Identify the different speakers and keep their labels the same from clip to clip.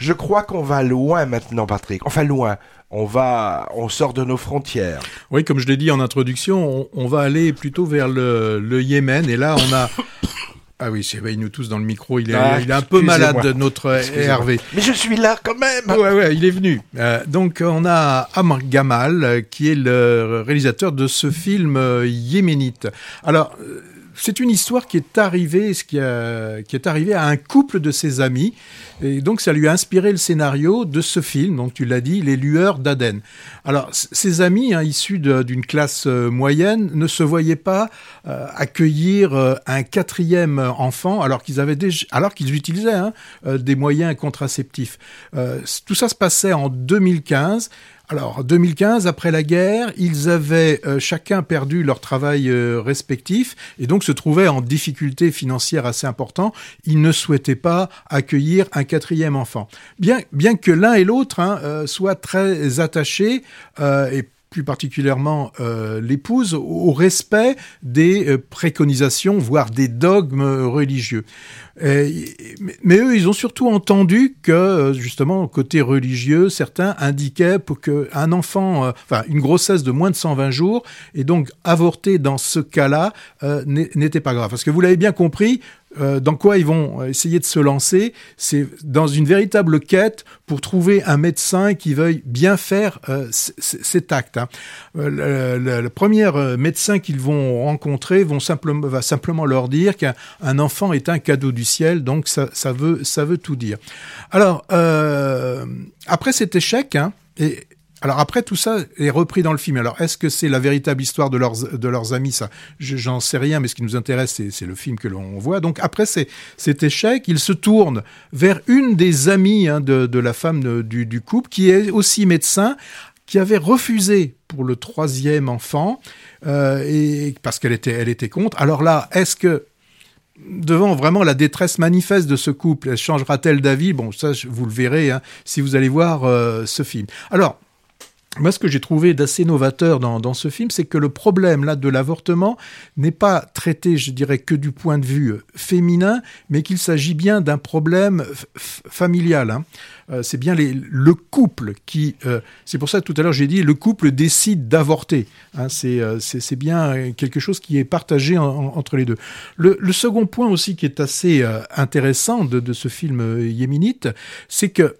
Speaker 1: Je crois qu'on va loin maintenant, Patrick. Enfin, loin. On va, on sort de nos frontières.
Speaker 2: Oui, comme je l'ai dit en introduction, on, va aller plutôt vers le, le Yémen. Et là, on a Ah oui, c'est nous tous dans le micro. Il est, ah, il est un peu malade, notre Hervé.
Speaker 1: Mais je suis là quand même.
Speaker 2: Ouais, ouais, il est venu. Euh, donc, on a Amr Gamal, euh, qui est le réalisateur de ce film euh, yéménite. Alors, c'est une histoire qui est arrivée, ce qui, est arrivé à un couple de ses amis, et donc ça lui a inspiré le scénario de ce film, donc tu l'as dit, Les Lueurs d'Aden. Alors, ses amis, hein, issus d'une classe euh, moyenne, ne se voyaient pas euh, accueillir euh, un quatrième enfant, alors qu'ils avaient déjà, alors qu'ils utilisaient hein, des moyens contraceptifs. tout ça se passait en 2015. Alors, 2015, après la guerre, ils avaient euh, chacun perdu leur travail euh, respectif et donc se trouvaient en difficulté financière assez importante. Ils ne souhaitaient pas accueillir un quatrième enfant. Bien, bien que l'un et l'autre hein, euh, soient très attachés et plus particulièrement euh, l'épouse, au respect des euh, préconisations, voire des dogmes religieux. mais eux, ils ont surtout entendu que, euh, justement, côté religieux, certains indiquaient pour qu'un enfant, enfin, une grossesse de moins de 120 jours, et donc avorter dans ce cas-là, n'était pas grave. Parce que vous l'avez bien compris, euh, dans quoi ils vont essayer de se lancer, c'est dans une véritable quête pour trouver un médecin qui veuille bien faire euh, cet acte. Hein. Euh, le, premier médecin qu'ils vont rencontrer va simplement leur dire qu'un enfant est un cadeau du ciel, donc ça, ça, veut, ça veut tout dire. Alors, après cet échec, hein, et alors après tout ça est repris dans le film. Alors est-ce que c'est la véritable histoire de leurs de leurs amis? Ça, j'en sais rien. Mais ce qui nous intéresse, c'est le film que l'on voit. Donc après cet échec, il se tourne vers une des amies hein, de, de, la femme du, du, couple, qui est aussi médecin, qui avait refusé pour le troisième enfant euh, et parce qu'elle était elle était contre. Alors là, est-ce que devant vraiment la détresse manifeste de ce couple, changera-t-elle d'avis? Bon, ça, vous le verrez hein, si vous allez voir euh, ce film. Alors, moi, ce que j'ai trouvé d'assez novateur dans, ce film, c'est que le problème là de l'avortement n'est pas traité, je dirais, que du point de vue euh, féminin, mais qu'il s'agit bien d'un problème familial. Hein. Euh, c'est bien le couple qui. Euh, c'est pour ça que tout à l'heure j'ai dit le couple décide d'avorter. Hein, c'est, bien quelque chose qui est partagé entre les deux. Le, le, second point aussi qui est assez intéressant de, de ce film yéménite, c'est que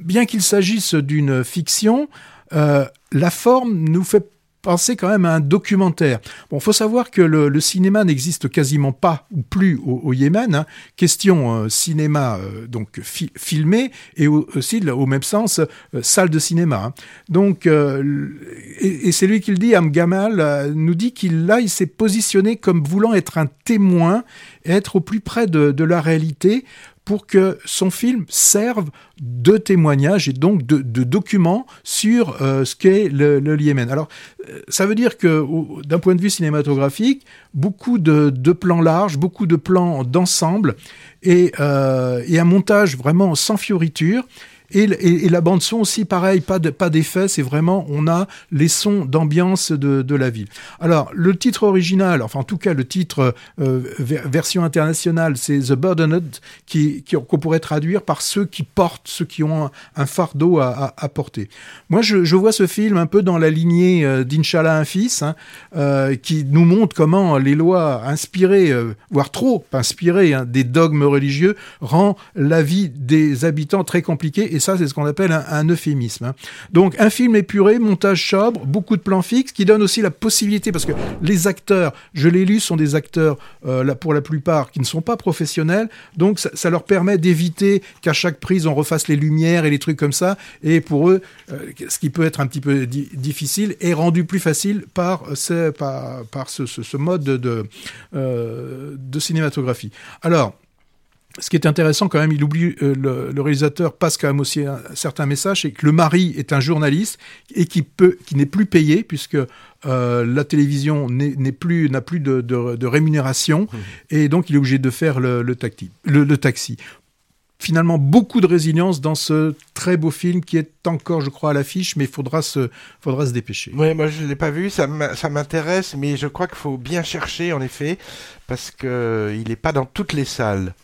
Speaker 2: bien qu'il s'agisse d'une fiction, euh, la forme nous fait penser quand même à un documentaire. Bon, faut savoir que le, cinéma n'existe quasiment pas ou plus au, Yémen. Hein. Question euh, cinéma euh, donc filmé et aussi au même sens salle de cinéma. Hein. Donc et, c'est lui qui le dit, Amgamal nous dit qu'il là il s'est positionné comme voulant être un témoin, être au plus près de la réalité pour que son film serve de témoignage et donc de, document sur euh, ce qu'est le, Yémen. Alors, euh, ça veut dire que d'un point de vue cinématographique, beaucoup de, de plans larges, beaucoup de plans d'ensemble et, euh, et un montage vraiment sans fioriture et, la bande son aussi, pareil, pas de, pas d'effet, c'est vraiment on a les sons d'ambiance de, de, la ville. Alors le titre original, enfin en tout cas le titre euh, version internationale, c'est The Burdened, qui, qu'on pourrait traduire par ceux qui portent, ceux qui ont un, fardeau à, à, porter. Moi, je, je, vois ce film un peu dans la lignée euh, d'Inch'Allah un fils, hein, euh, qui nous montre comment les lois inspirées, euh, voire trop inspirées, hein, des dogmes religieux, rend la vie des habitants très compliquée ça, c'est ce qu'on appelle un, euphémisme. Hein. Donc, un film épuré, montage sobre, beaucoup de plans fixes, qui donne aussi la possibilité, parce que les acteurs, je l'ai lu, sont des acteurs, euh, pour la plupart, qui ne sont pas professionnels, donc ça, leur permet d'éviter qu'à chaque prise, on refasse les lumières et les trucs comme ça, et pour eux, euh, ce qui peut être un petit peu difficile, est rendu plus facile par, par ce, mode de, euh, de cinématographie. Alors, ce qui est intéressant quand même, il oublie euh, le, réalisateur passe quand même aussi un, certain message, c'est que le mari est un journaliste et qui peut, qui n'est plus payé puisque euh, la télévision n'est plus n'a plus de, de, rémunération mmh. et donc il est obligé de faire le, le, taxi, le, taxi. Finalement, beaucoup de résilience dans ce très beau film qui est encore, je crois, à l'affiche, mais il faudra se, faudra se dépêcher.
Speaker 1: Oui, moi je ne l'ai pas vu, ça m'intéresse, mais je crois qu'il faut bien chercher, en effet, parce qu'il n'est pas dans toutes les salles.